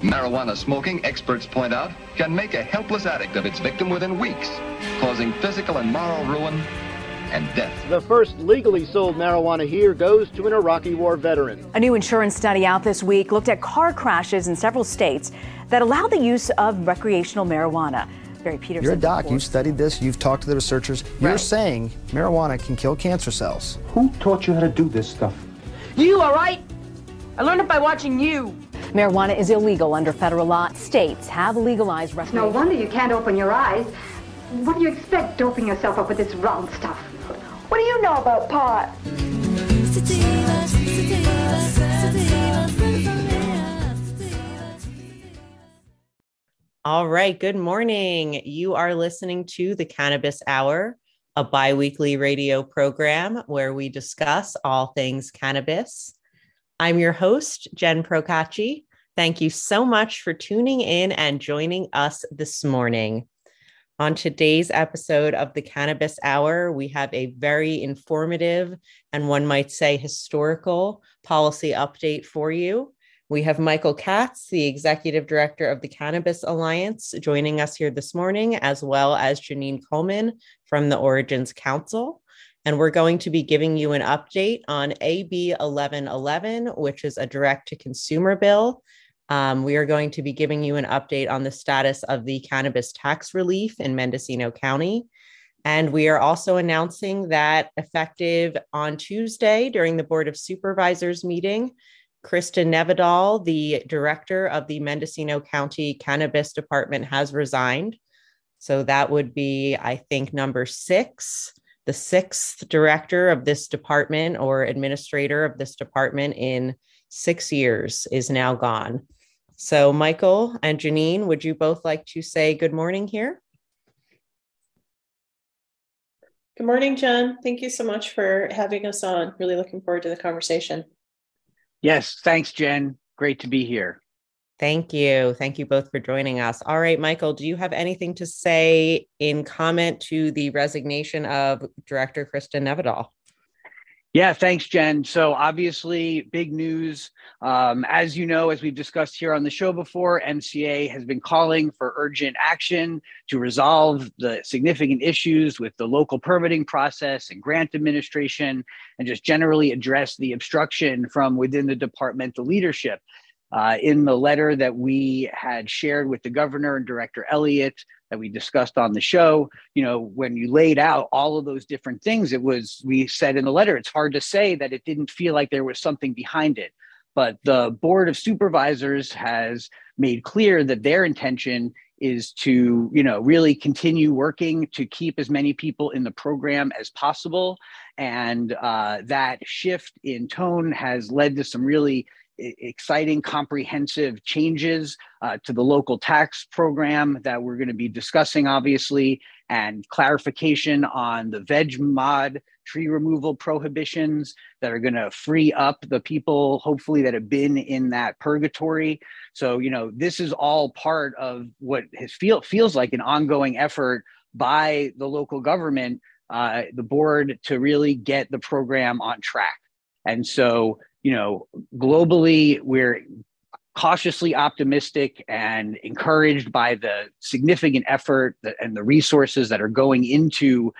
Marijuana smoking, experts point out, can make a helpless addict of its victim within weeks, causing physical and moral ruin and death. The first legally sold marijuana here goes to an Iraqi war veteran. A new insurance study out this week looked at car crashes in several states that allow the use of recreational marijuana. Barry Peterson. You're a doc. You've studied this. You've talked to the researchers. You're right. saying marijuana can kill cancer cells. Who taught you how to do this stuff? You, all right? I learned it by watching you. Marijuana is illegal under federal law. States have legalized recreational. No wonder you can't open your eyes. What do you expect doping yourself up with this round stuff? What do you know about pot? All right. Good morning. You are listening to the Cannabis Hour, a bi weekly radio program where we discuss all things cannabis. I'm your host, Jenn Procacci. Thank you so much for tuning in and joining us this morning. On today's episode of the Cannabis Hour, we have a very informative and one might say historical policy update for you. We have Michael Katz, the executive director of the Cannabis Alliance, joining us here this morning, as well as Genine Coleman from the Origins Council. And we're going to be giving you an update on AB 1111, which is a direct to consumer bill um, we are going to be giving you an update on the status of the cannabis tax relief in Mendocino County. And we are also announcing that effective on Tuesday during the Board of Supervisors meeting, Kristen Nevedal, the director of the Mendocino County Cannabis Department, has resigned. So that would be, I think, number six. The sixth director of this department or administrator of this department in six years is now gone. So, Michael and Genine, would you both like to say good morning here? Good morning, John. Thank you so much for having us on. Really looking forward to the conversation. Yes, thanks, Jenn. Great to be here. Thank you. Thank you both for joining us. All right, Michael, do you have anything to say in comment to the resignation of Director Kristen Nevedal? Yeah, thanks, Jenn. So, obviously, big news. Um, as you know, as we've discussed here on the show before, MCA has been calling for urgent action to resolve the significant issues with the local permitting process and grant administration, and just generally address the obstruction from within the departmental leadership. Uh, in the letter that we had shared with the governor and Director Elliott, that we discussed on the show you know when you laid out all of those different things it was we said in the letter it's hard to say that it didn't feel like there was something behind it. But the board of supervisors has made clear that their intention is to you know really continue working to keep as many people in the program as possible. And uh, that shift in tone has led to some really exciting, comprehensive changes uh, to the local tax program that we're going to be discussing, obviously, and clarification on the veg mod tree removal prohibitions that are going to free up the people, hopefully, that have been in that purgatory. So, you know, this is all part of what has feel, feels like an ongoing effort by the local government, uh, the board, to really get the program on track. And so, you know, globally, we're cautiously optimistic and encouraged by the significant effort and the resources that are going into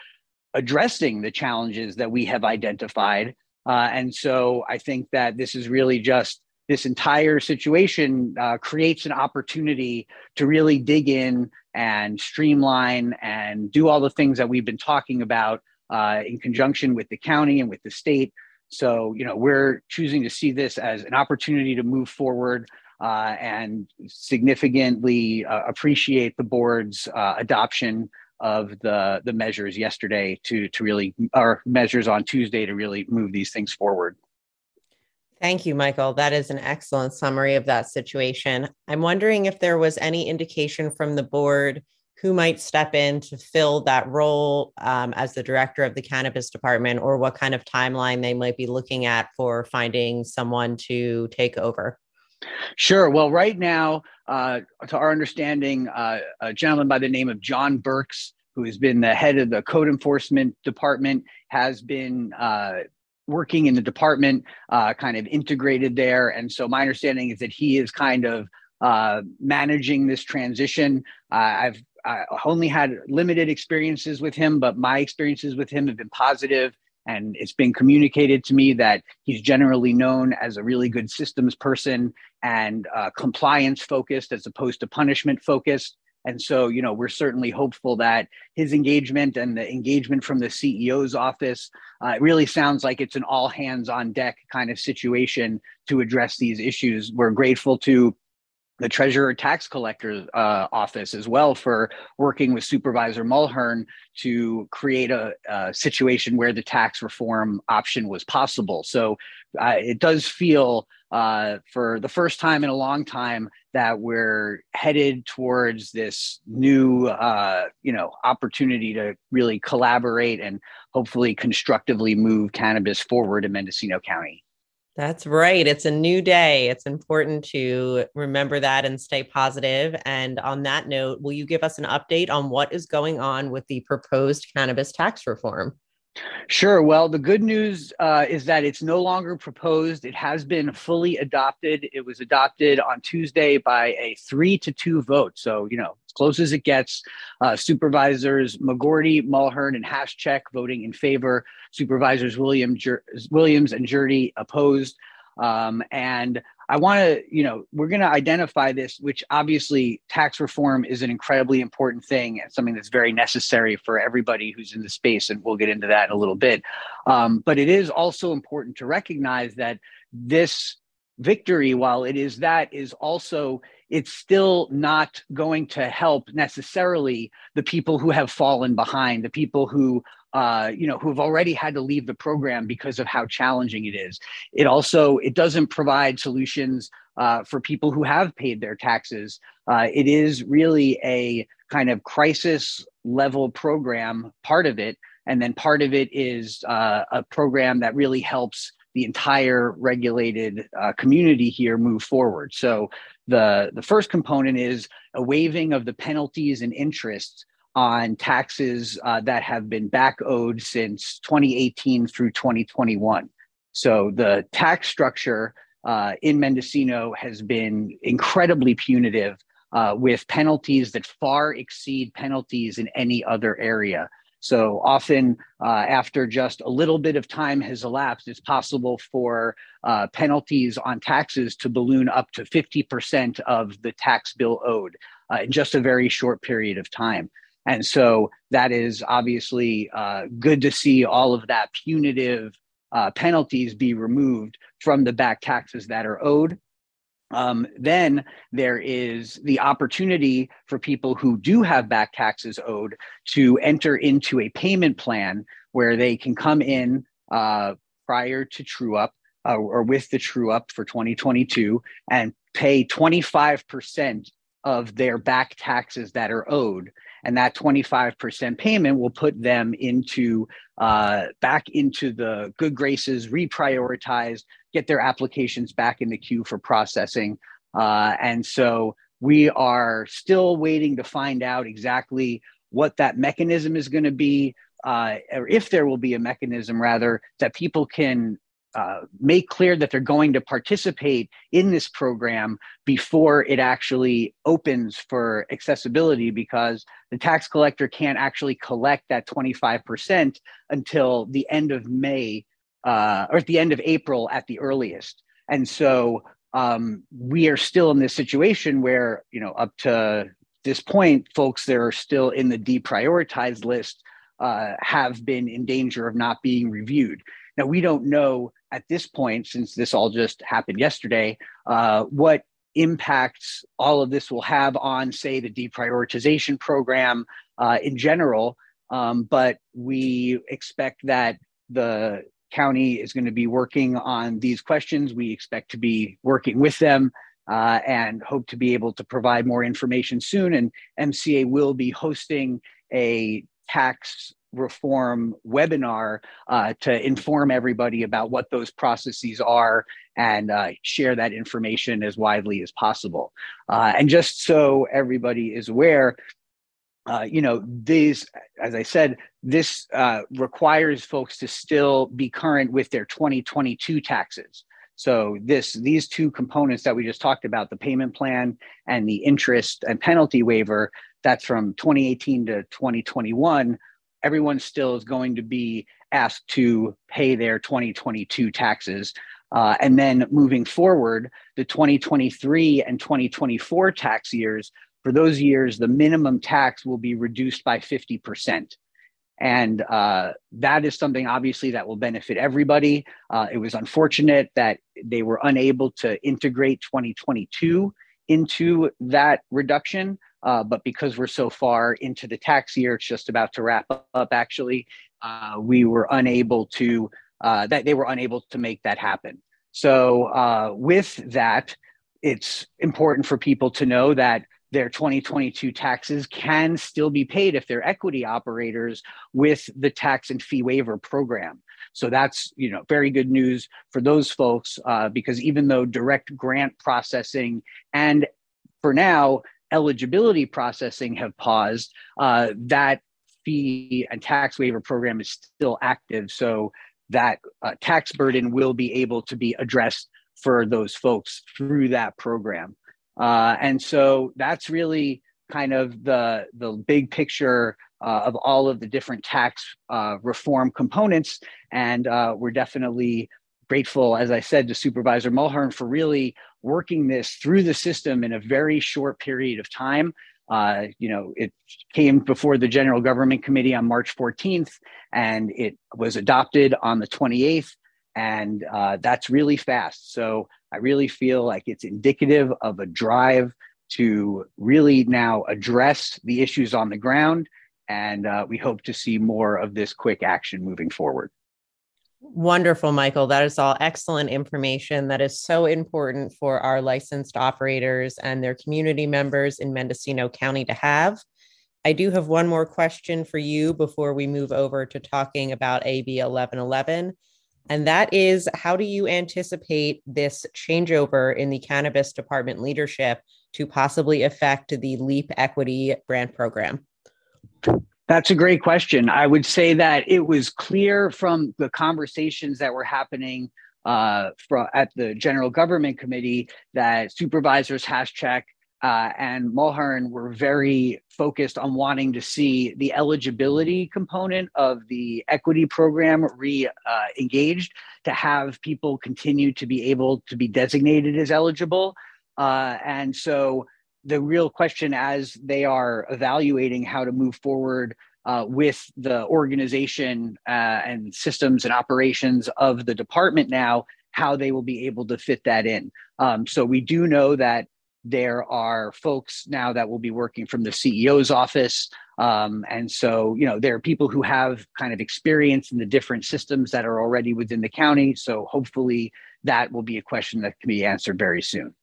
addressing the challenges that we have identified. Uh, and so I think that this is really just this entire situation uh, creates an opportunity to really dig in and streamline and do all the things that we've been talking about uh, in conjunction with the county and with the state so, you know, we're choosing to see this as an opportunity to move forward uh, and significantly uh, appreciate the board's uh, adoption of the the measures yesterday to to really our measures on Tuesday to really move these things forward. Thank you, Michael. That is an excellent summary of that situation. I'm wondering if there was any indication from the board who might step in to fill that role um, as the director of the cannabis department or what kind of timeline they might be looking at for finding someone to take over Sure. Well, right now, uh, to our understanding, uh, a gentleman by the name of John Burks, who has been the head of the code enforcement department, has been uh, working in the department, uh, kind of integrated there. And so, my understanding is that he is kind of uh, managing this transition. Uh, I've I only had limited experiences with him, but my experiences with him have been positive, and it's been communicated to me that he's generally known as a really good systems person and uh, compliance focused as opposed to punishment focused. And so, you know, we're certainly hopeful that his engagement and the engagement from the CEO's office uh, it really sounds like it's an all hands on deck kind of situation to address these issues. We're grateful to the treasurer tax collector uh, office as well for working with supervisor mulheren to create a, a situation where the tax reform option was possible. So uh, it does feel uh, for the first time in a long time that we're headed towards this new uh, you know opportunity to really collaborate and hopefully constructively move cannabis forward in mendocino county that's right. It's a new day. It's important to remember that and stay positive. And on that note, will you give us an update on what is going on with the proposed cannabis tax reform? Sure. Well, the good news uh, is that it's no longer proposed. It has been fully adopted. It was adopted on Tuesday by a three to two vote. So, you know, close as it gets. Uh, supervisors McGourty, Mulheren, and Haschak voting in favor. Supervisors William, Jer- Williams and Gjerde opposed. Um, and I want to, you know, we're going to identify this, which obviously tax reform is an incredibly important thing and something that's very necessary for everybody who's in the space. And we'll get into that in a little bit. Um, but it is also important to recognize that this victory, while it is that, is also it's still not going to help necessarily the people who have fallen behind, the people who uh, you know, who have already had to leave the program because of how challenging it is. It also it doesn't provide solutions uh, for people who have paid their taxes. Uh, it is really a kind of crisis level program, part of it, and then part of it is uh, a program that really helps the entire regulated uh, community here move forward. So the the first component is a waiving of the penalties and interests on taxes uh, that have been back owed since 2018 through 2021. So the tax structure uh, in Mendocino has been incredibly punitive uh, with penalties that far exceed penalties in any other area. So often, uh, after just a little bit of time has elapsed, it's possible for uh, penalties on taxes to balloon up to 50% of the tax bill owed uh, in just a very short period of time. And so that is obviously uh, good to see all of that punitive uh, penalties be removed from the back taxes that are owed. Um, then there is the opportunity for people who do have back taxes owed to enter into a payment plan where they can come in uh, prior to true up uh, or with the true up for 2022 and pay 25% of their back taxes that are owed. And that 25% payment will put them into uh, back into the good graces reprioritized get their applications back in the queue for processing. Uh, and so we are still waiting to find out exactly what that mechanism is going to be uh, or if there will be a mechanism rather that people can uh, make clear that they're going to participate in this program before it actually opens for accessibility because the tax collector can't actually collect that 25% until the end of May uh, or at the end of April at the earliest. And so um, we are still in this situation where, you know, up to this point, folks that are still in the deprioritized list uh, have been in danger of not being reviewed. Now, we don't know at this point, since this all just happened yesterday, uh, what impacts all of this will have on, say, the deprioritization program uh, in general. Um, but we expect that the county is going to be working on these questions. We expect to be working with them uh, and hope to be able to provide more information soon. And MCA will be hosting a tax reform webinar uh, to inform everybody about what those processes are and uh, share that information as widely as possible. Uh, and just so everybody is aware, uh, you know, these, as I said, this uh, requires folks to still be current with their 2022 taxes. So this these two components that we just talked about, the payment plan and the interest and penalty waiver, that's from 2018 to 2021. Everyone still is going to be asked to pay their 2022 taxes. Uh, and then moving forward, the 2023 and 2024 tax years, for those years, the minimum tax will be reduced by 50%. And uh, that is something obviously that will benefit everybody. Uh, it was unfortunate that they were unable to integrate 2022 into that reduction. Uh, but because we're so far into the tax year, it's just about to wrap up actually, uh, we were unable to, uh, that they were unable to make that happen. So uh, with that, it's important for people to know that their 2022 taxes can still be paid if they're equity operators with the tax and fee waiver program. So that's you know very good news for those folks uh, because even though direct grant processing and for now eligibility processing have paused, uh, that fee and tax waiver program is still active. So that uh, tax burden will be able to be addressed for those folks through that program. Uh, and so that's really kind of the the big picture uh, of all of the different tax uh, reform components. And uh, we're definitely grateful, as I said, to Supervisor Mulheren for really working this through the system in a very short period of time. Uh, you know, it came before the General Government Committee on March 14th, and it was adopted on the 28th and uh, that's really fast. So I really feel like it's indicative of a drive to really now address the issues on the ground, and uh, we hope to see more of this quick action moving forward. Wonderful, Michael. That is all excellent information that is so important for our licensed operators and their community members in Mendocino County to have. I do have one more question for you before we move over to talking about AB 1111. And that is how do you anticipate this changeover in the cannabis department leadership to possibly affect the LEAP Equity Grant Program? That's a great question. I would say that it was clear from the conversations that were happening uh, at the General Government Committee that Supervisors Haschak uh, and Mulheren were very focused on wanting to see the eligibility component of the equity program re-engaged uh, to have people continue to be able to be designated as eligible. Uh, and so the real question as they are evaluating how to move forward uh, with the organization uh, and systems and operations of the department now, how they will be able to fit that in. Um, so we do know that there are folks now that will be working from the CEO's office. Um, and so, you know, there are people who have kind of experience in the different systems that are already within the county. So hopefully that will be a question that can be answered very soon.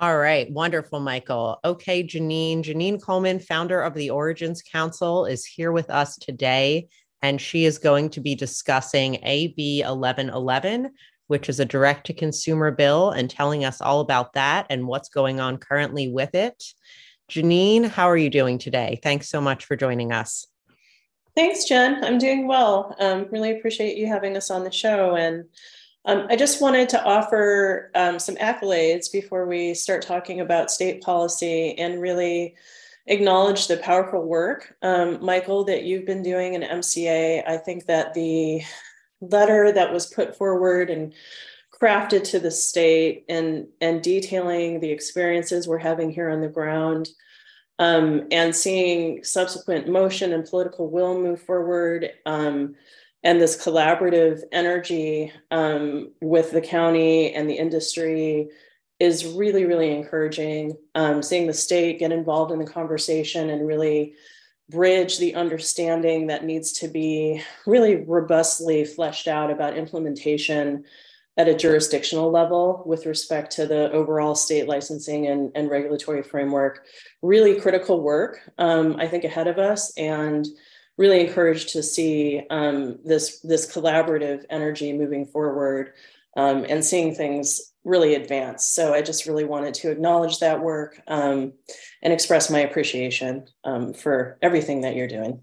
All right, wonderful, Michael. Okay, Genine. Genine Coleman, founder of the Origins Council, is here with us today, and she is going to be discussing AB 1111, which is a direct to consumer bill, and telling us all about that and what's going on currently with it. Genine, how are you doing today? Thanks so much for joining us. Thanks, Jenn. I'm doing well. Um, really appreciate you having us on the show. And um, I just wanted to offer um, some accolades before we start talking about state policy and really acknowledge the powerful work, um, Michael, that you've been doing in MCA. I think that the letter that was put forward and crafted to the state and and detailing the experiences we're having here on the ground um, and seeing subsequent motion and political will move forward um, and this collaborative energy um, with the county and the industry is really really encouraging. Um, seeing the state get involved in the conversation and really bridge the understanding that needs to be really robustly fleshed out about implementation at a jurisdictional level with respect to the overall state licensing and, and regulatory framework. Really critical work, um, I think, ahead of us, and really encouraged to see um, this this collaborative energy moving forward um, and seeing things really advanced. So I just really wanted to acknowledge that work um, and express my appreciation um, for everything that you're doing.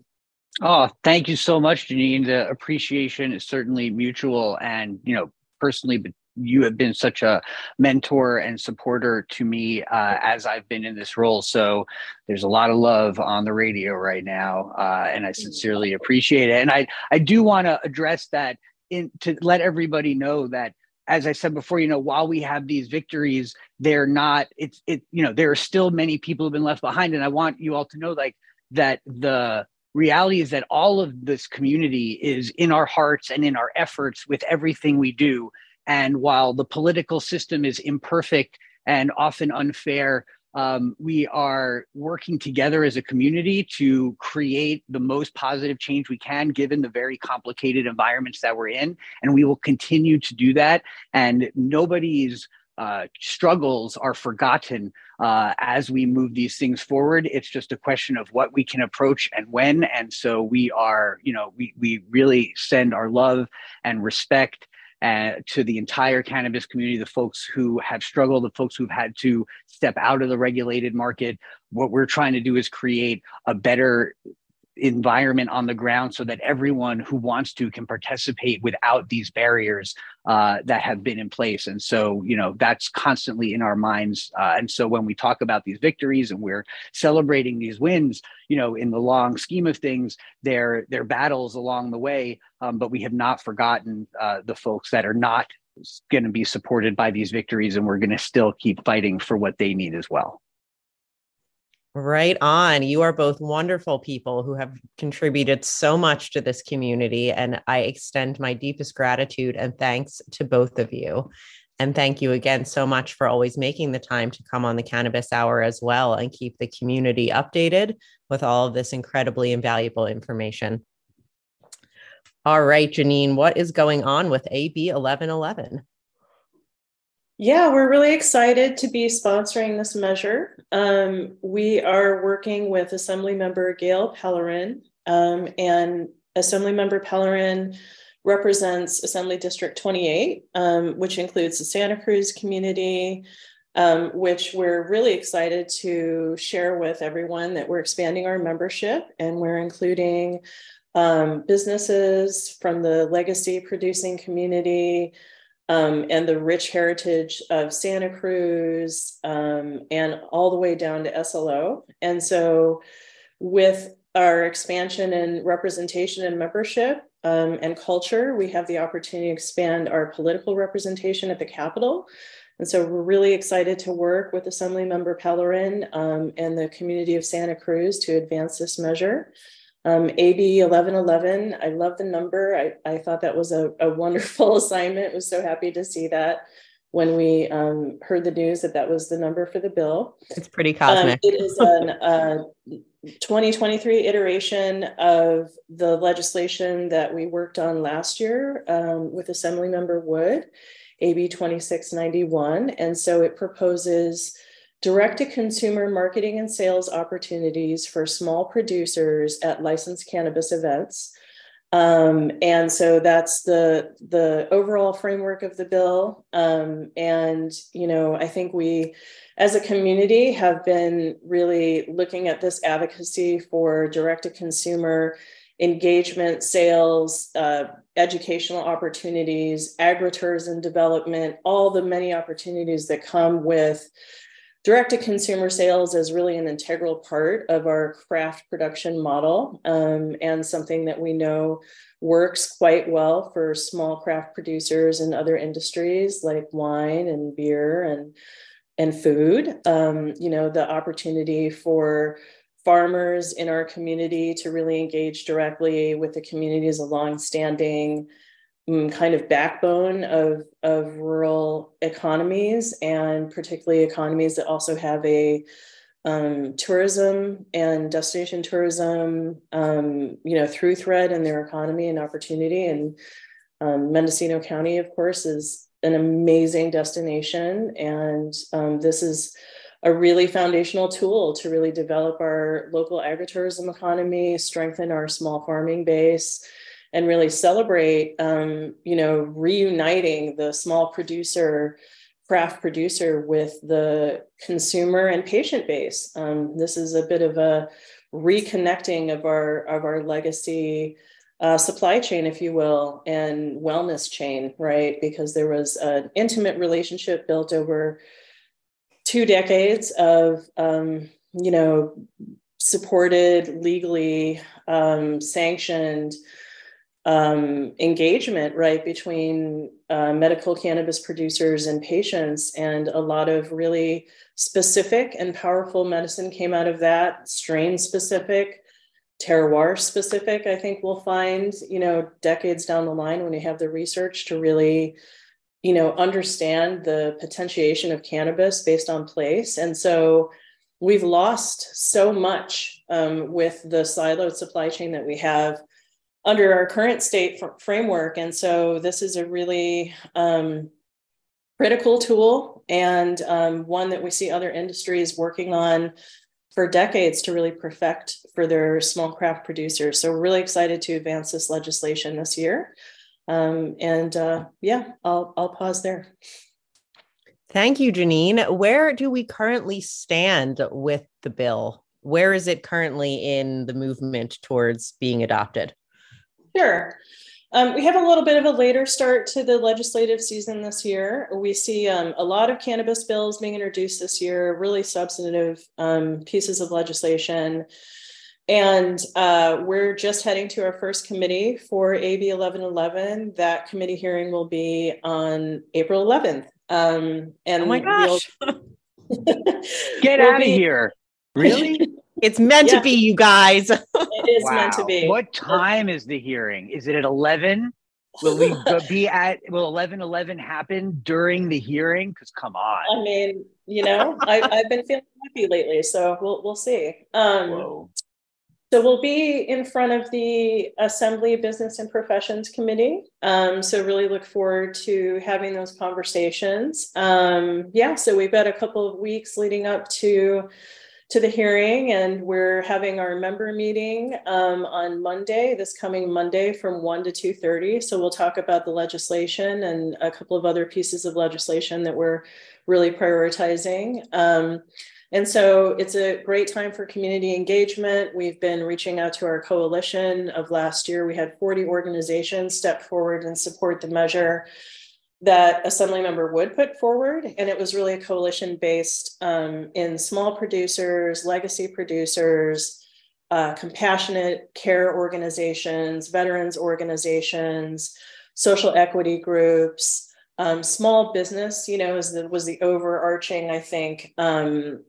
Oh, thank you so much, Genine. The appreciation is certainly mutual, and you know, personally, but you have been such a mentor and supporter to me uh, as I've been in this role. So there's a lot of love on the radio right now, uh, and I sincerely appreciate it. And I I do want to address that in to let everybody know that as I said before, you know, while we have these victories, they're not. It's it. You know, there are still many people who've been left behind, and I want you all to know like that the reality is that all of this community is in our hearts and in our efforts with everything we do and while the political system is imperfect and often unfair, um, we are working together as a community to create the most positive change we can given the very complicated environments that we're in. And we will continue to do that. And nobody's uh, struggles are forgotten uh, as we move these things forward. It's just a question of what we can approach and when. And so we are, you know, we, we really send our love and respect uh, to the entire cannabis community, the folks who have struggled, the folks who've had to step out of the regulated market. What we're trying to do is create a better environment on the ground so that everyone who wants to can participate without these barriers uh, that have been in place. And so, you know, that's constantly in our minds. Uh, and so when we talk about these victories and we're celebrating these wins, you know, in the long scheme of things, they're, they're battles along the way. Um, but we have not forgotten uh, the folks that are not going to be supported by these victories. And we're going to still keep fighting for what they need as well. Right on. You are both wonderful people who have contributed so much to this community. And I extend my deepest gratitude and thanks to both of you. And thank you again so much for always making the time to come on the Cannabis Hour as well and keep the community updated with all of this incredibly invaluable information. All right, Genine, what is going on with AB 1111? Yeah, we're really excited to be sponsoring this measure. Um, we are working with Assemblymember Gail Pellerin, um, and Assemblymember Pellerin represents Assembly District 28, um, which includes the Santa Cruz community, um, which we're really excited to share with everyone that we're expanding our membership and we're including um, businesses from the legacy producing community um, and the rich heritage of Santa Cruz um, and all the way down to SLO. And so, with our expansion and representation and membership um, and culture, we have the opportunity to expand our political representation at the Capitol. And so we're really excited to work with Assemblymember Pellerin um, and the community of Santa Cruz to advance this measure. Um, AB 1111, I love the number. I, I thought that was a, a wonderful assignment. Was so happy to see that when we um, heard the news that that was the number for the bill. It's pretty cosmic. Um, it is an uh, 2023 iteration of the legislation that we worked on last year um, with Assemblymember Wood, AB 2691. And so it proposes direct to consumer marketing and sales opportunities for small producers at licensed cannabis events. Um, and so that's the the overall framework of the bill. Um, and you know, I think we, as a community, have been really looking at this advocacy for direct to consumer engagement, sales, uh, educational opportunities, agritourism development, all the many opportunities that come with direct to consumer sales is really an integral part of our craft production model um, and something that we know works quite well for small craft producers and other industries like wine and beer and and food. Um, you know the opportunity for farmers in our community to really engage directly with the community is a long-standing Mm, kind of backbone of, of rural economies and particularly economies that also have a um, tourism and destination tourism, um, you know, through thread in their economy and opportunity. And um, Mendocino County, of course, is an amazing destination. And um, this is a really foundational tool to really develop our local agritourism economy, strengthen our small farming base, and really celebrate, um, you know, reuniting the small producer, craft producer with the consumer and patient base. Um, this is a bit of a reconnecting of our of our legacy uh, supply chain, if you will, and wellness chain, right? Because there was an intimate relationship built over two decades of, um, you know, supported, legally um, sanctioned um, engagement, right, between uh, medical cannabis producers and patients. And a lot of really specific and powerful medicine came out of that, strain specific terroir specific i think we'll find you know decades down the line when you have the research to really you know understand the potentiation of cannabis based on place and so we've lost so much um, with the siloed supply chain that we have under our current state framework and so this is a really um, critical tool and um, one that we see other industries working on for decades to really perfect for their small craft producers. So we're really excited to advance this legislation this year. Um, and uh, yeah, I'll, I'll pause there. Thank you, Genine. Where do we currently stand with the bill? Where is it currently in the movement towards being adopted? Sure. Um, we have a little bit of a later start to the legislative season this year. We see um, a lot of cannabis bills being introduced this year, really substantive um, pieces of legislation. And uh, we're just heading to our first committee for AB 1111. That committee hearing will be on April 11th. Um, and oh my gosh. We'll... Get we'll out of be... here. Really? It's meant yeah. to be, you guys. it is wow. meant to be. What time is the hearing? Is it at 11? Will we be at, will 11 11 happen during the hearing? Because come on. I mean, you know, I, I've been feeling happy lately, so we'll, we'll see. Um, Whoa. So we'll be in front of the Assembly Business and Professions Committee. Um, so really look forward to having those conversations. Um, yeah, so we've got a couple of weeks leading up to to the hearing, and we're having our member meeting um, on Monday, this coming Monday, from one to two thirty. So we'll talk about the legislation and a couple of other pieces of legislation that we're really prioritizing. Um, and so it's a great time for community engagement. We've been reaching out to our coalition of last year. We had 40 organizations step forward and support the measure that assembly member Wood put forward. And it was really a coalition based um, in small producers, legacy producers, uh, compassionate care organizations, veterans organizations, social equity groups. Um, small business, you know, the, was the overarching, I think, um,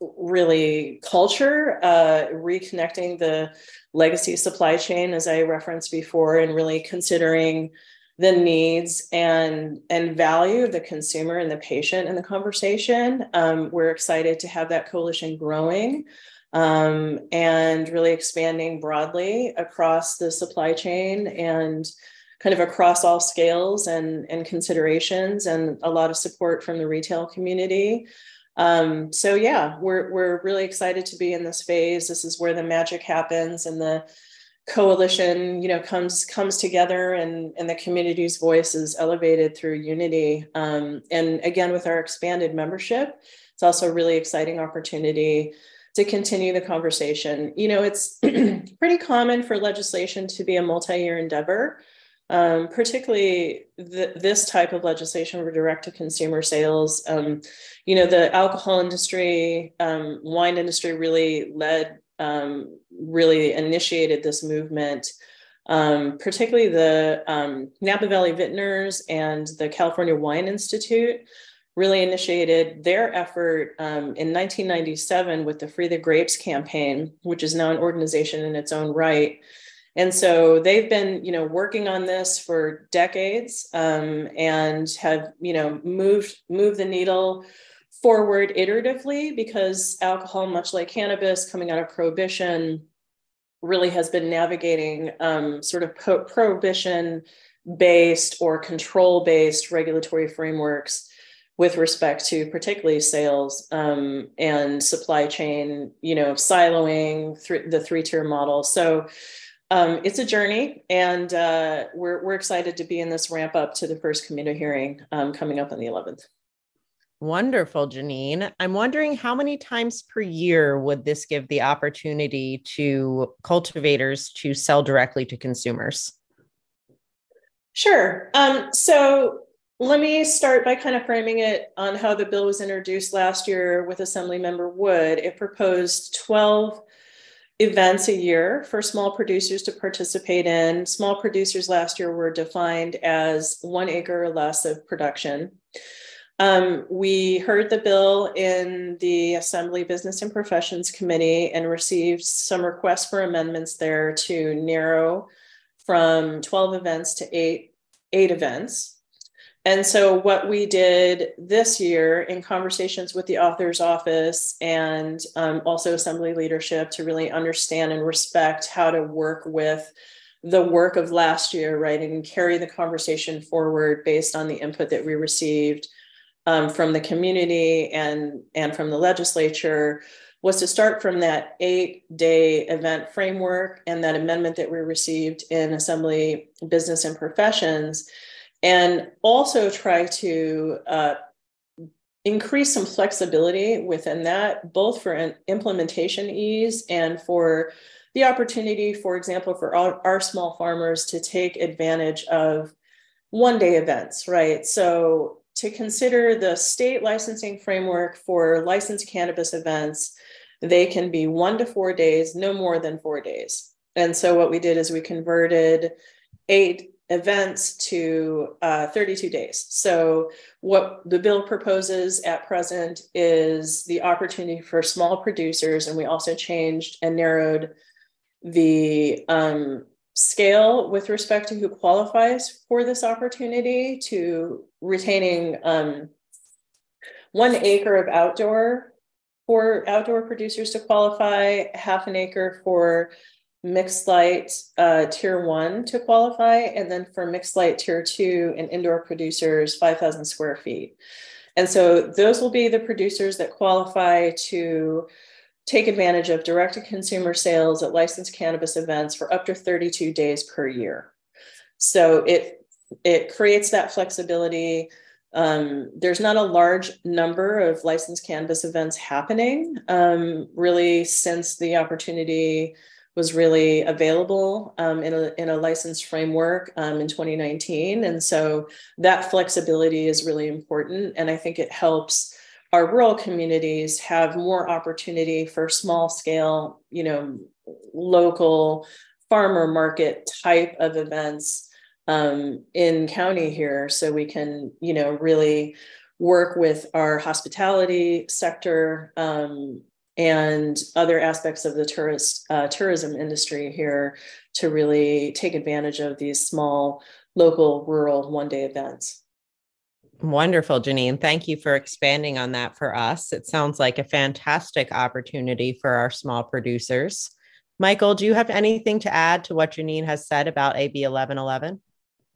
really culture, uh, reconnecting the legacy supply chain, as I referenced before, and really considering the needs and and value of the consumer and the patient in the conversation. Um, we're excited to have that coalition growing um, and really expanding broadly across the supply chain and kind of across all scales and, and considerations and a lot of support from the retail community. Um, so yeah, we're we're really excited to be in this phase. This is where the magic happens and the coalition you know comes comes together and and the community's voice is elevated through unity. Um, and again with our expanded membership it's also a really exciting opportunity to continue the conversation. You know it's pretty common for legislation to be a multi-year endeavor. Um, particularly the, this type of legislation for direct to consumer sales. Um, you know the alcohol industry um, wine industry really led um, really initiated this movement, um, particularly the um, Napa Valley Vintners and the California Wine Institute really initiated their effort um, in 1997 with the Free the Grapes campaign, which is now an organization in its own right. And so they've been, you know, working on this for decades um, and have, you know, moved moved the needle forward iteratively because alcohol, much like cannabis, coming out of prohibition, really has been navigating um, sort of pro- prohibition based or control based regulatory frameworks with respect to particularly sales um, and supply chain, you know, siloing through the three tier model. So um, it's a journey, and uh, we're we're excited to be in this ramp up to the first community hearing um, coming up on the 11th. Wonderful, Genine. I'm wondering how many times per year would this give the opportunity to cultivators to sell directly to consumers? Sure. Um, so let me start by kind of framing it on how the bill was introduced last year with Assemblymember Wood. It proposed 12 events a year for small producers to participate in. Small producers last year were defined as one acre or less of production. Um, we heard the bill in the Assembly Business and Professions Committee and received some requests for amendments there to narrow from 12 events to eight, eight events. And so, what we did this year in conversations with the author's office and um, also assembly leadership to really understand and respect how to work with the work of last year, right, and carry the conversation forward based on the input that we received um, from the community and and from the legislature was to start from that eight day event framework and that amendment that we received in assembly business and professions and also try to uh, increase some flexibility within that both for an implementation ease and for the opportunity for example for our, our small farmers to take advantage of one day events right? So to consider the state licensing framework for licensed cannabis events. They can be one to four days, no more than four days. And so what we did is we converted eight events to uh, 32 days. So what the bill proposes at present is the opportunity for small producers, and we also changed and narrowed the um, scale with respect to who qualifies for this opportunity to retaining um, one acre of outdoor for outdoor producers to qualify, half an acre for mixed light uh, tier one to qualify, and then for mixed light tier two and indoor producers, 5,000 square feet. And so those will be the producers that qualify to take advantage of direct to consumer sales at licensed cannabis events for up to 32 days per year. So it it creates that flexibility. Um, there's not a large number of licensed cannabis events happening um, really since the opportunity was really available um, in, a, in a licensed framework um, in 2019. And so that flexibility is really important. And I think it helps our rural communities have more opportunity for small scale, you know, local farmer market type of events um, in county here. So we can, you know, really work with our hospitality sector um, and other aspects of the tourist uh, tourism industry here to really take advantage of these small local rural one day events. Wonderful, Genine. Thank you for expanding on that for us. It sounds like a fantastic opportunity for our small producers. Michael, do you have anything to add to what Genine has said about AB 1111?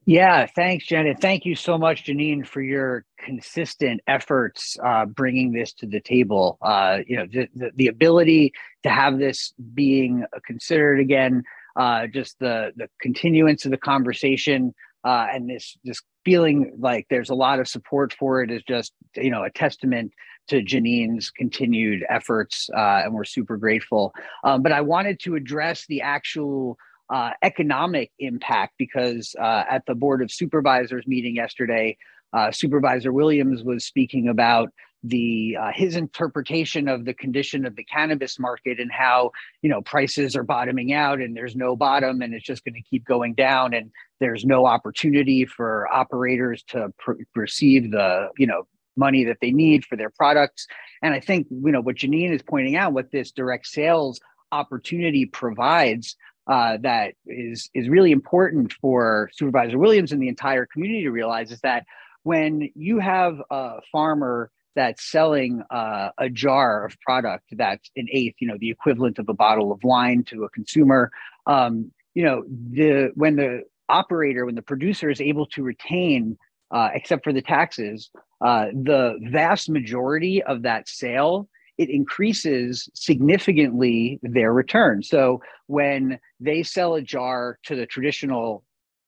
Yeah, thanks, Janet. Thank you so much, Genine, for your consistent efforts uh, bringing this to the table. Uh, you know, the, the, the, ability to have this being considered again, uh, just the the continuance of the conversation uh, and this this feeling like there's a lot of support for it is just you know a testament to Genine's continued efforts, uh, and we're super grateful. Um, but I wanted to address the actual uh, economic impact because uh, at the Board of Supervisors meeting yesterday, uh, Supervisor Williams was speaking about the uh, his interpretation of the condition of the cannabis market and how you know prices are bottoming out and there's no bottom and it's just going to keep going down and there's no opportunity for operators to pr- receive the you know money that they need for their products. And i think you know what genine is pointing out what this direct sales opportunity provides uh, that is is really important for supervisor williams and the entire community to realize is that when you have a farmer that's selling uh, a jar of product that's an eighth, you know, the equivalent of a bottle of wine to a consumer. Um, you know, the when the operator, when the producer is able to retain, uh, except for the taxes, uh, the vast majority of that sale, it increases significantly their return. So when they sell a jar to the traditional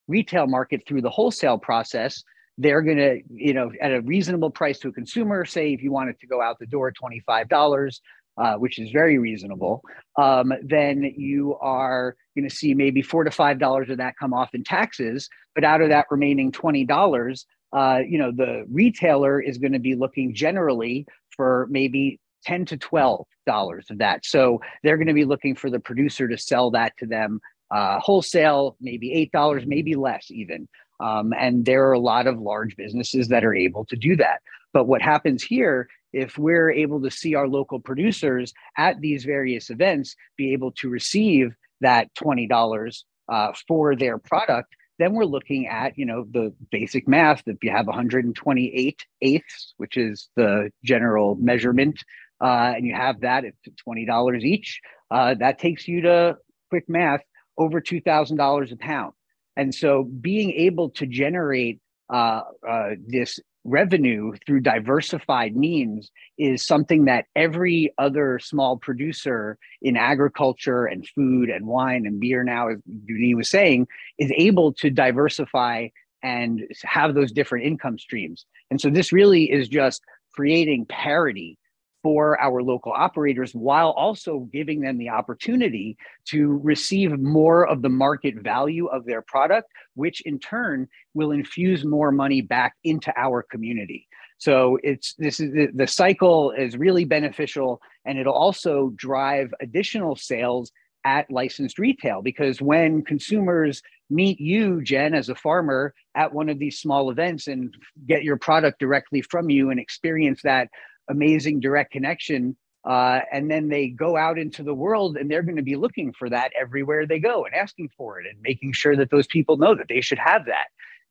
retail market through the wholesale process, they're going to, you know, at a reasonable price to a consumer, say if you wanted to go out the door $25, uh, which is very reasonable, um, then you are going to see maybe four to five dollars of that come off in taxes. But out of that remaining twenty dollars, uh, you know, the retailer is going to be looking generally for maybe ten to twelve dollars of that. So they're going to be looking for the producer to sell that to them uh, wholesale, maybe eight dollars, maybe less even. Um, and there are a lot of large businesses that are able to do that. But what happens here, if we're able to see our local producers at these various events be able to receive that $20 uh, for their product, then we're looking at you know the basic math if you have 128 eighths which is the general measurement uh, and you have that at $20 each uh, that takes you to quick math over $2000 a pound and so being able to generate uh, uh, this revenue through diversified means is something that every other small producer in agriculture and food and wine and beer now, as Junie was saying, is able to diversify and have those different income streams. And so this really is just creating parity for our local operators while also giving them the opportunity to receive more of the market value of their product, which in turn will infuse more money back into our community. So it's this is the, cycle is really beneficial and it'll also drive additional sales at licensed retail because when consumers meet you, Jenn, as a farmer at one of these small events and get your product directly from you and experience that amazing direct connection uh, and then they go out into the world and they're going to be looking for that everywhere they go and asking for it and making sure that those people know that they should have that.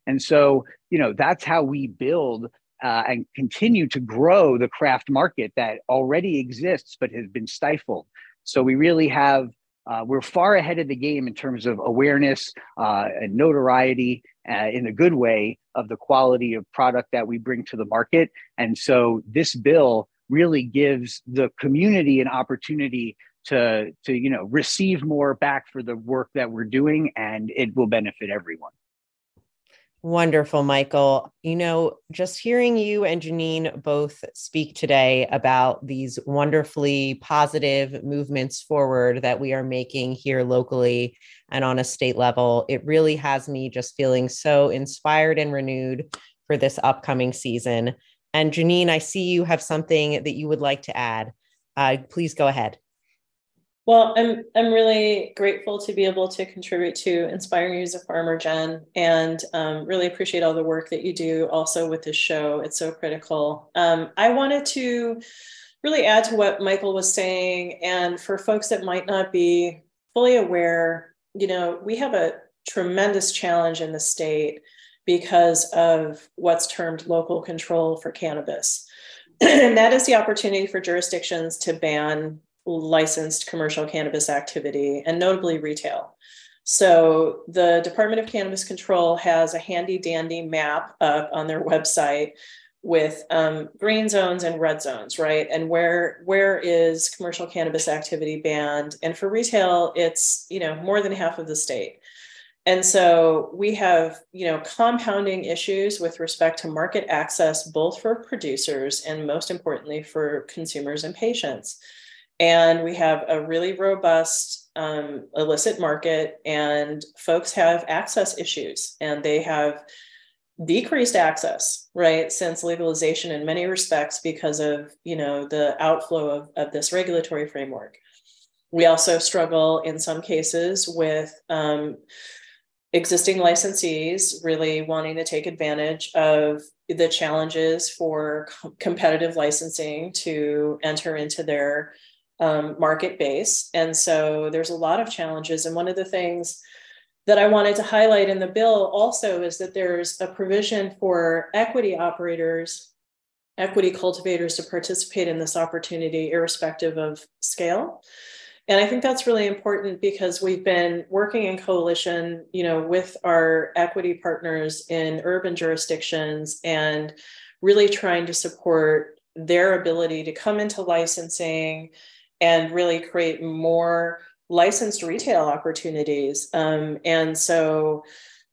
And so you know that's how we build uh, and continue to grow the craft market that already exists but has been stifled. So we really have uh, we're far ahead of the game in terms of awareness uh, and notoriety uh, in a good way of the quality of product that we bring to the market. And so this bill really gives the community an opportunity to, to you know, receive more back for the work that we're doing, and it will benefit everyone. Wonderful, Michael. You know, just hearing you and Genine both speak today about these wonderfully positive movements forward that we are making here locally and on a state level, it really has me just feeling so inspired and renewed for this upcoming season. And Genine, I see you have something that you would like to add. Uh, please go ahead. Well, I'm I'm really grateful to be able to contribute to inspiring you as a farmer, Jenn, and um, really appreciate all the work that you do also with this show. It's so critical. Um, I wanted to really add to what Michael was saying, and for folks that might not be fully aware, you know, we have a tremendous challenge in the state because of what's termed local control for cannabis. and that is the opportunity for jurisdictions to ban licensed commercial cannabis activity and notably retail. So the Department of Cannabis Control has a handy dandy map up on their website with um, green zones and red zones, right? And where where is commercial cannabis activity banned? And for retail, it's you know more than half of the state. And so we have, you know, compounding issues with respect to market access, both for producers and most importantly for consumers and patients and we have a really robust um, illicit market and folks have access issues and they have decreased access right since legalization in many respects because of you know the outflow of, of this regulatory framework. We also struggle in some cases with um, existing licensees really wanting to take advantage of the challenges for competitive licensing to enter into their um, market base. And so there's a lot of challenges. And one of the things that I wanted to highlight in the bill also is that there's a provision for equity operators, equity cultivators to participate in this opportunity, irrespective of scale. And I think that's really important because we've been working in coalition, you know, with our equity partners in urban jurisdictions and really trying to support their ability to come into licensing and really create more licensed retail opportunities. Um, and so,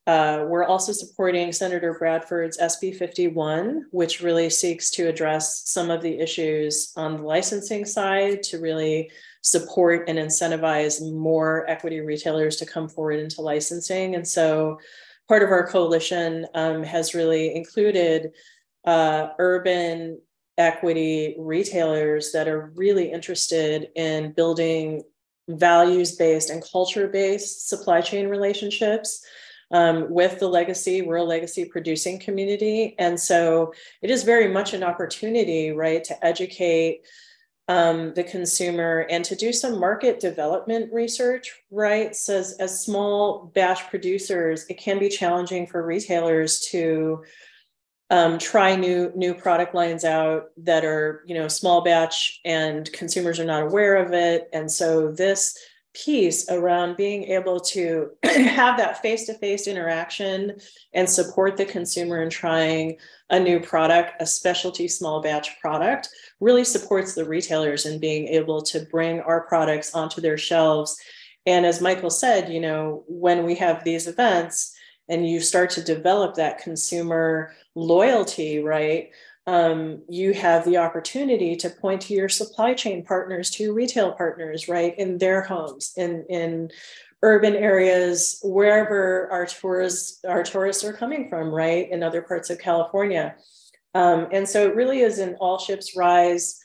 uh, we're also supporting Senator Bradford's SB 51, which really seeks to address some of the issues on the licensing side to really support and incentivize more equity retailers to come forward into licensing. And so part of our coalition um, has really included uh, urban equity retailers that are really interested in building values based and culture based supply chain relationships um, with the legacy, rural legacy producing community. And so it is very much an opportunity, right, to educate um, the consumer and to do some market development research, right? So as, as small batch producers, it can be challenging for retailers to um, try new new product lines out that are you know small batch and consumers are not aware of it and so this piece around being able to have that face to face interaction and support the consumer in trying a new product, a specialty small batch product, really supports the retailers in being able to bring our products onto their shelves. And as Michael said, you know, when we have these events and you start to develop that consumer loyalty, right? um, you have the opportunity to point to your supply chain partners, to your retail partners, right, in their homes, in in urban areas, wherever our tourists our tourists are coming from, right, in other parts of California. Um, and so it really is an all ships rise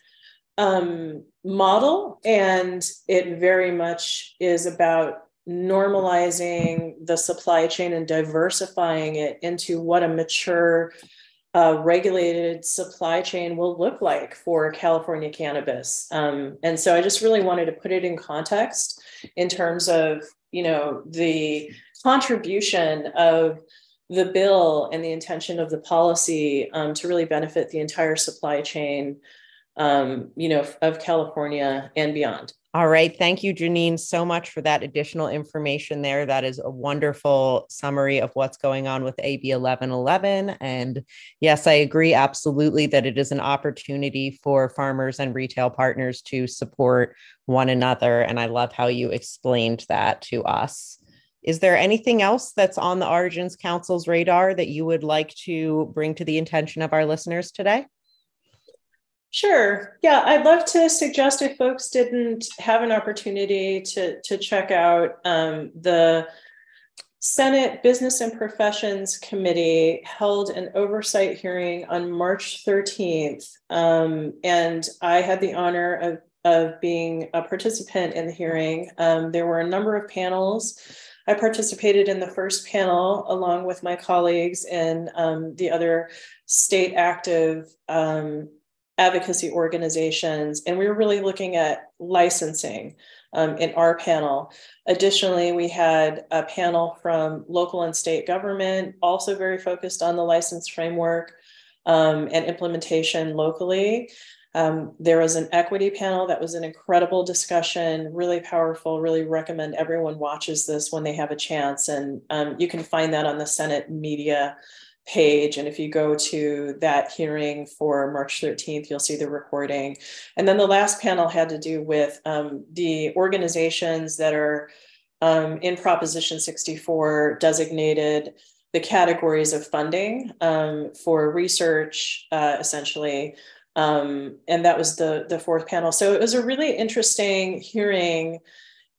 um, model, and it very much is about normalizing the supply chain and diversifying it into what a mature uh, regulated supply chain will look like for California cannabis. Um, and so I just really wanted to put it in context in terms of, you know, the contribution of the bill and the intention of the policy um, to really benefit the entire supply chain, um, you know, of California and beyond. All right. Thank you, Genine, so much for that additional information there. That is a wonderful summary of what's going on with AB 1111. And yes, I agree absolutely that it is an opportunity for farmers and retail partners to support one another. And I love how you explained that to us. Is there anything else that's on the Origins Council's radar that you would like to bring to the attention of our listeners today? Sure. Yeah, I'd love to suggest if folks didn't have an opportunity to, to check out um, the Senate Business and Professions Committee held an oversight hearing on March 13th. Um, and I had the honor of, of being a participant in the hearing. Um, there were a number of panels. I participated in the first panel along with my colleagues and um, the other state active um, advocacy organizations, and we were really looking at licensing um, in our panel. Additionally, we had a panel from local and state government, also very focused on the license framework um, and implementation locally. Um, there was an equity panel that was an incredible discussion, really powerful. Really recommend everyone watches this when they have a chance, and um, you can find that on the Senate media page. And if you go to that hearing for March 13th, you'll see the recording. And then the last panel had to do with um, the organizations that are um, in Proposition 64 designated the categories of funding um, for research, uh, essentially. Um, and that was the, the fourth panel. So it was a really interesting hearing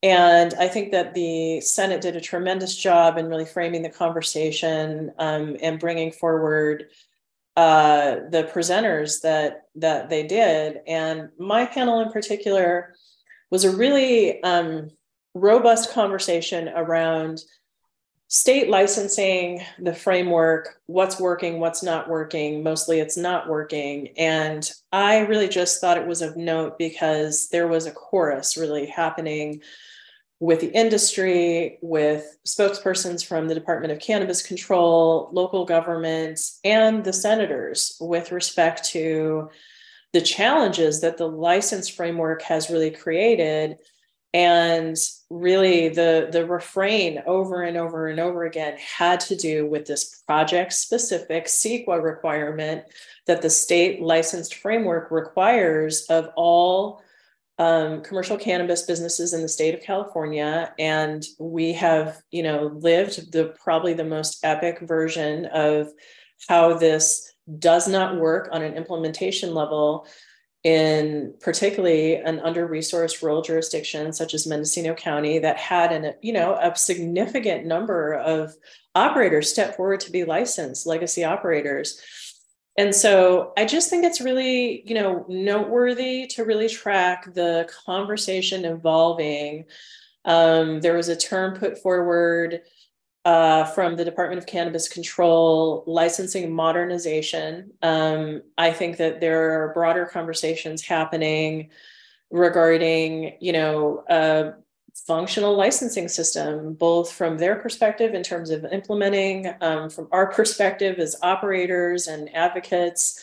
and I think that the Senate did a tremendous job in really framing the conversation um, and bringing forward uh, the presenters that that they did. And my panel in particular was a really um, robust conversation around state licensing, the framework, what's working, what's not working. Mostly it's not working. And I really just thought it was of note because there was a chorus really happening with the industry, with spokespersons from the Department of Cannabis Control, local governments, and the senators with respect to the challenges that the license framework has really created. And really, the, the refrain over and over and over again had to do with this project specific CEQA requirement that the state licensed framework requires of all um, commercial cannabis businesses in the state of California, and we have, you know, lived the probably the most epic version of how this does not work on an implementation level in particularly an under-resourced rural jurisdiction such as Mendocino County that had an you know a significant number of operators step forward to be licensed legacy operators and so I just think it's really, you know, noteworthy to really track the conversation evolving. Um, there was a term put forward uh, from the Department of Cannabis Control, licensing modernization. Um, I think that there are broader conversations happening regarding, you know, a functional licensing system, both from their perspective in terms of implementing, um, from our perspective as operators and advocates,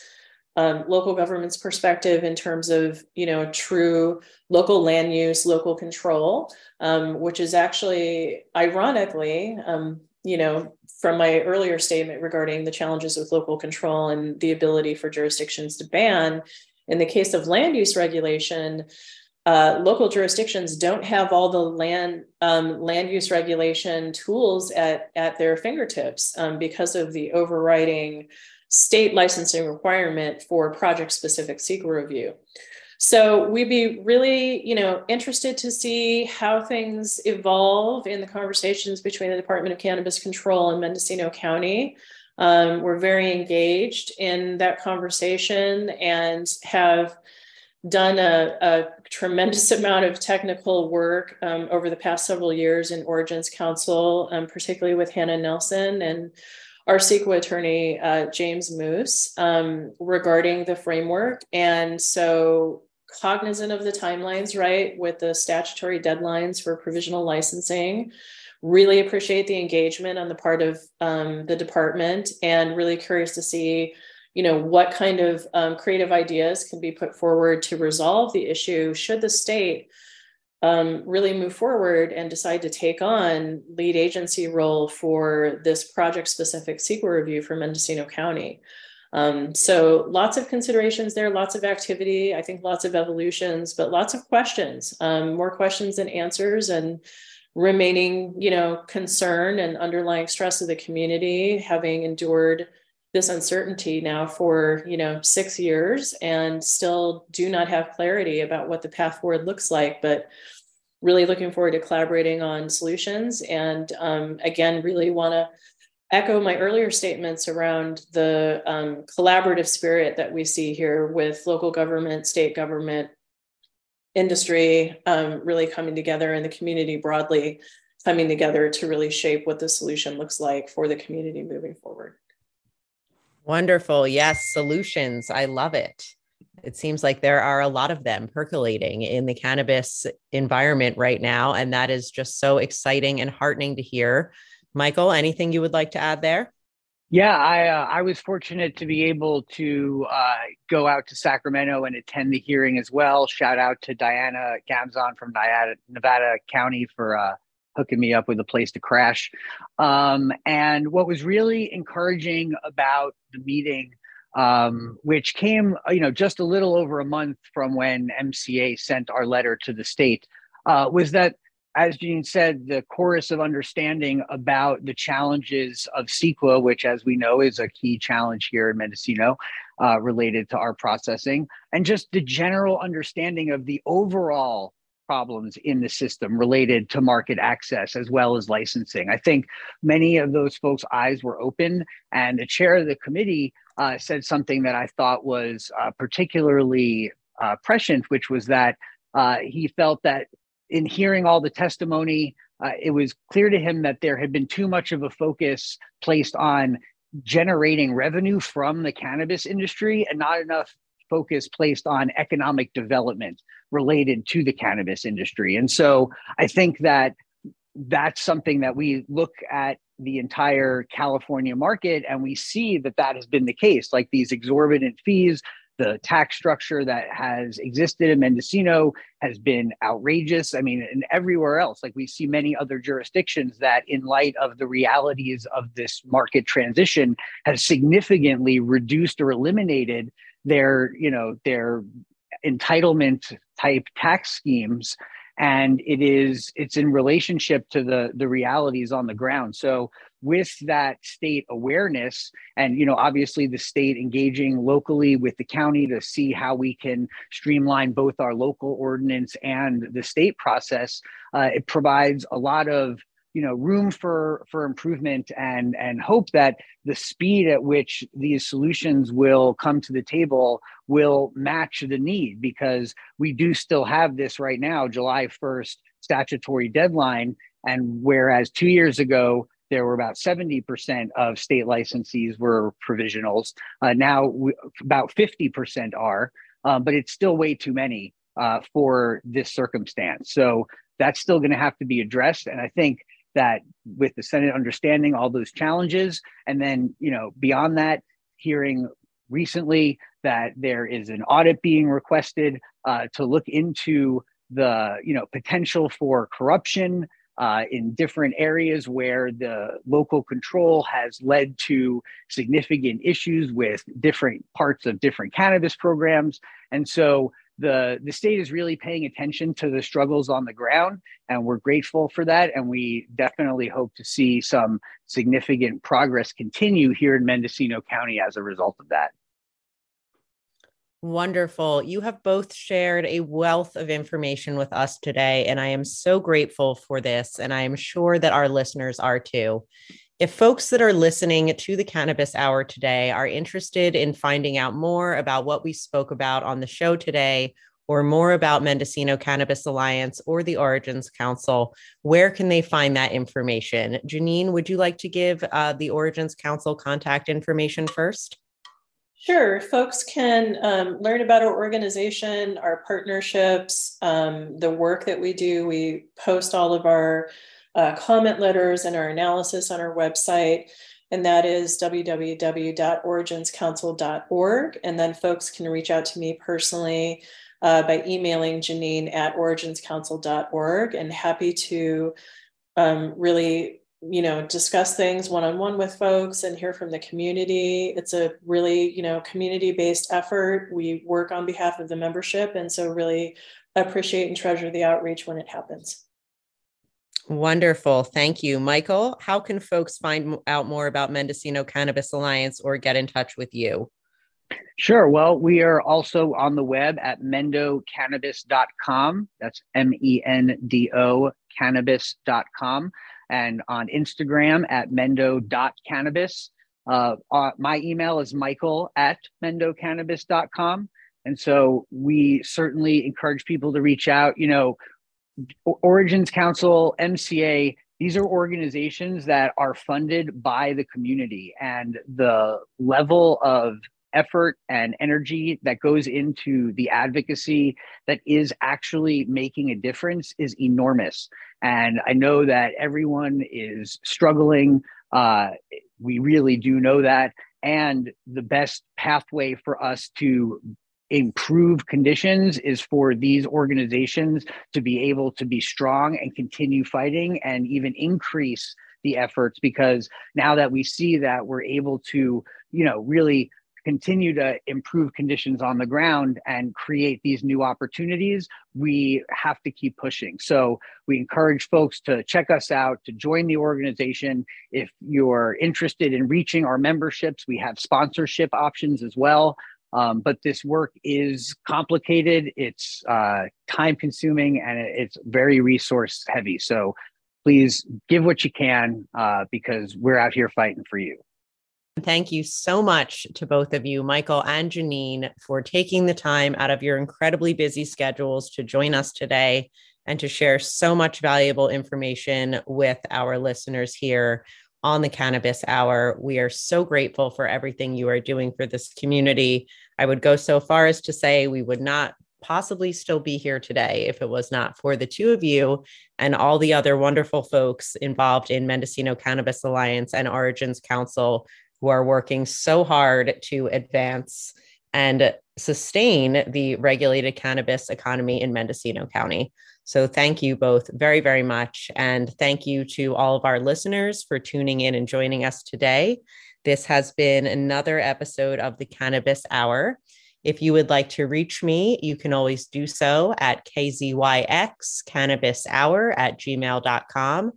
um, local government's perspective in terms of you know true local land use, local control, um, which is actually ironically. Um, you know, from my earlier statement regarding the challenges with local control and the ability for jurisdictions to ban, in the case of land use regulation, uh, local jurisdictions don't have all the land um, land use regulation tools at at their fingertips um, because of the overriding state licensing requirement for project specific CEQA review. So we'd be really, you know, interested to see how things evolve in the conversations between the Department of Cannabis Control and Mendocino County. Um, we're very engaged in that conversation and have done a, a, tremendous amount of technical work um, over the past several years in Origins Council, um, particularly with Hannah Nelson and our CEQA attorney, uh, James Moose, um, regarding the framework. And so, cognizant of the timelines, right, with the statutory deadlines for provisional licensing. Really appreciate the engagement on the part of um, the department and really curious to see you know what kind of um, creative ideas can be put forward to resolve the issue should the state um, really move forward and decide to take on lead agency role for this project specific CEQA review for Mendocino County. Um, so lots of considerations there, lots of activity, I think lots of evolutions, but lots of questions, um, more questions than answers and remaining, you know, concern and underlying stress of the community, having endured this uncertainty now for you know six years and still do not have clarity about what the path forward looks like but really looking forward to collaborating on solutions. And um, again really want to echo my earlier statements around the um, collaborative spirit that we see here with local government state government industry um, really coming together and the community broadly coming together to really shape what the solution looks like for the community moving forward Wonderful. Yes, solutions. I love it. It seems like there are a lot of them percolating in the cannabis environment right now. And that is just so exciting and heartening to hear. Michael, anything you would like to add there? Yeah, I uh, I was fortunate to be able to uh, go out to Sacramento and attend the hearing as well. Shout out to Diana Gamzon from Nevada, Nevada County for uh, hooking me up with a place to crash. Um, and what was really encouraging about the meeting, um, which came, you know, just a little over a month from when MCA sent our letter to the state, uh, was that, as Jean said, the chorus of understanding about the challenges of CEQA, which, as we know, is a key challenge here in Mendocino. Uh, related to our processing and just the general understanding of the overall problems in the system related to market access as well as licensing. I think many of those folks' eyes were open, and the chair of the committee uh, said something that I thought was uh, particularly uh, prescient, which was that uh, he felt that in hearing all the testimony, uh, it was clear to him that there had been too much of a focus placed on generating revenue from the cannabis industry and not enough focus placed on economic development related to the cannabis industry. And so I think that that's something that we look at the entire California market and we see that that has been the case, like these exorbitant fees. The tax structure that has existed in Mendocino has been outrageous. I mean, and everywhere else, like we see many other jurisdictions that, in light of the realities of this market transition, has significantly reduced or eliminated their, you know, their entitlement type tax schemes. And it is it's in relationship to the the realities on the ground. So with that state awareness and you know obviously the state engaging locally with the county to see how we can streamline both our local ordinance and the state process uh, it provides a lot of you know room for for improvement and and hope that the speed at which these solutions will come to the table will match the need because we do still have this right now july 1st statutory deadline. And whereas 2 years ago there were about 70% of state licensees were provisionals uh, now we, about 50% are uh, but it's still way too many uh, for this circumstance. So that's still going to have to be addressed. And i think that with the Senate understanding all those challenges, and then you know beyond that, hearing recently that there is an audit being requested uh, to look into the you know potential for corruption uh, in different areas where the local control has led to significant issues with different parts of different cannabis programs. And so the the state is really paying attention to the struggles on the ground and we're grateful for that and we definitely hope to see some significant progress continue here in mendocino county as a result of that Wonderful. You have both shared a wealth of information with us today, and I am so grateful for this. And I am sure that our listeners are too. If folks that are listening to the Cannabis Hour today are interested in finding out more about what we spoke about on the show today, or more about Mendocino Cannabis Alliance or the Origins Council, where can they find that information? Genine, would you like to give uh, the Origins Council contact information first? Sure. Folks can um, learn about our organization, our partnerships, um, the work that we do. We post all of our uh, comment letters and our analysis on our website. And that is www.originscouncil.org. And then folks can reach out to me personally uh, by emailing Genine at originscouncil.org and happy to um, really you know discuss things one-on-one with folks and hear from the community. It's a really you know community-based effort. We work on behalf of the membership. And so really appreciate and treasure the outreach when it happens Wonderful. Thank you. Michael, how can folks find out more about Mendocino Cannabis Alliance or get in touch with you? Sure. Well, we are also on the web at mendocannabis.com. That's M E N D O cannabis.com. And on Instagram at mendo.cannabis. Uh, uh, my email is michael at mendocannabis.com. And so we certainly encourage people to reach out. You know, Origins Council, MCA, these are organizations that are funded by the community, and the level of effort and energy that goes into the advocacy that is actually making a difference is enormous. And I know that everyone is struggling. Uh, we really do know that. And the best pathway for us to improve conditions is for these organizations to be able to be strong and continue fighting and even increase the efforts because now that we see that we're able to you know really continue to improve conditions on the ground and create these new opportunities, we have to keep pushing. So we encourage folks to check us out, to join the organization. If you're interested in reaching our memberships, we have sponsorship options as well. Um, but this work is complicated, it's uh, time consuming, and it's very resource heavy. So please give what you can uh, because we're out here fighting for you. Thank you so much to both of you, Michael and Genine, for taking the time out of your incredibly busy schedules to join us today and to share so much valuable information with our listeners here on the Cannabis Hour. We are so grateful for everything you are doing for this community. I would go so far as to say we would not possibly still be here today if it was not for the two of you and all the other wonderful folks involved in Mendocino Cannabis Alliance and Origins Council who are working so hard to advance and sustain the regulated cannabis economy in Mendocino County. So, thank you both very, very much. And thank you to all of our listeners for tuning in and joining us today. This has been another episode of the Cannabis Hour. If you would like to reach me, you can always do so at KZYX Cannabis Hour at gmail.com.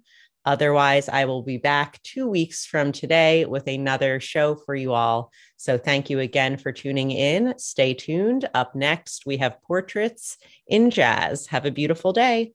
Otherwise, I will be back two weeks from today with another show for you all. So thank you again for tuning in. Stay tuned. Up next, we have Portraits in Jazz. Have a beautiful day.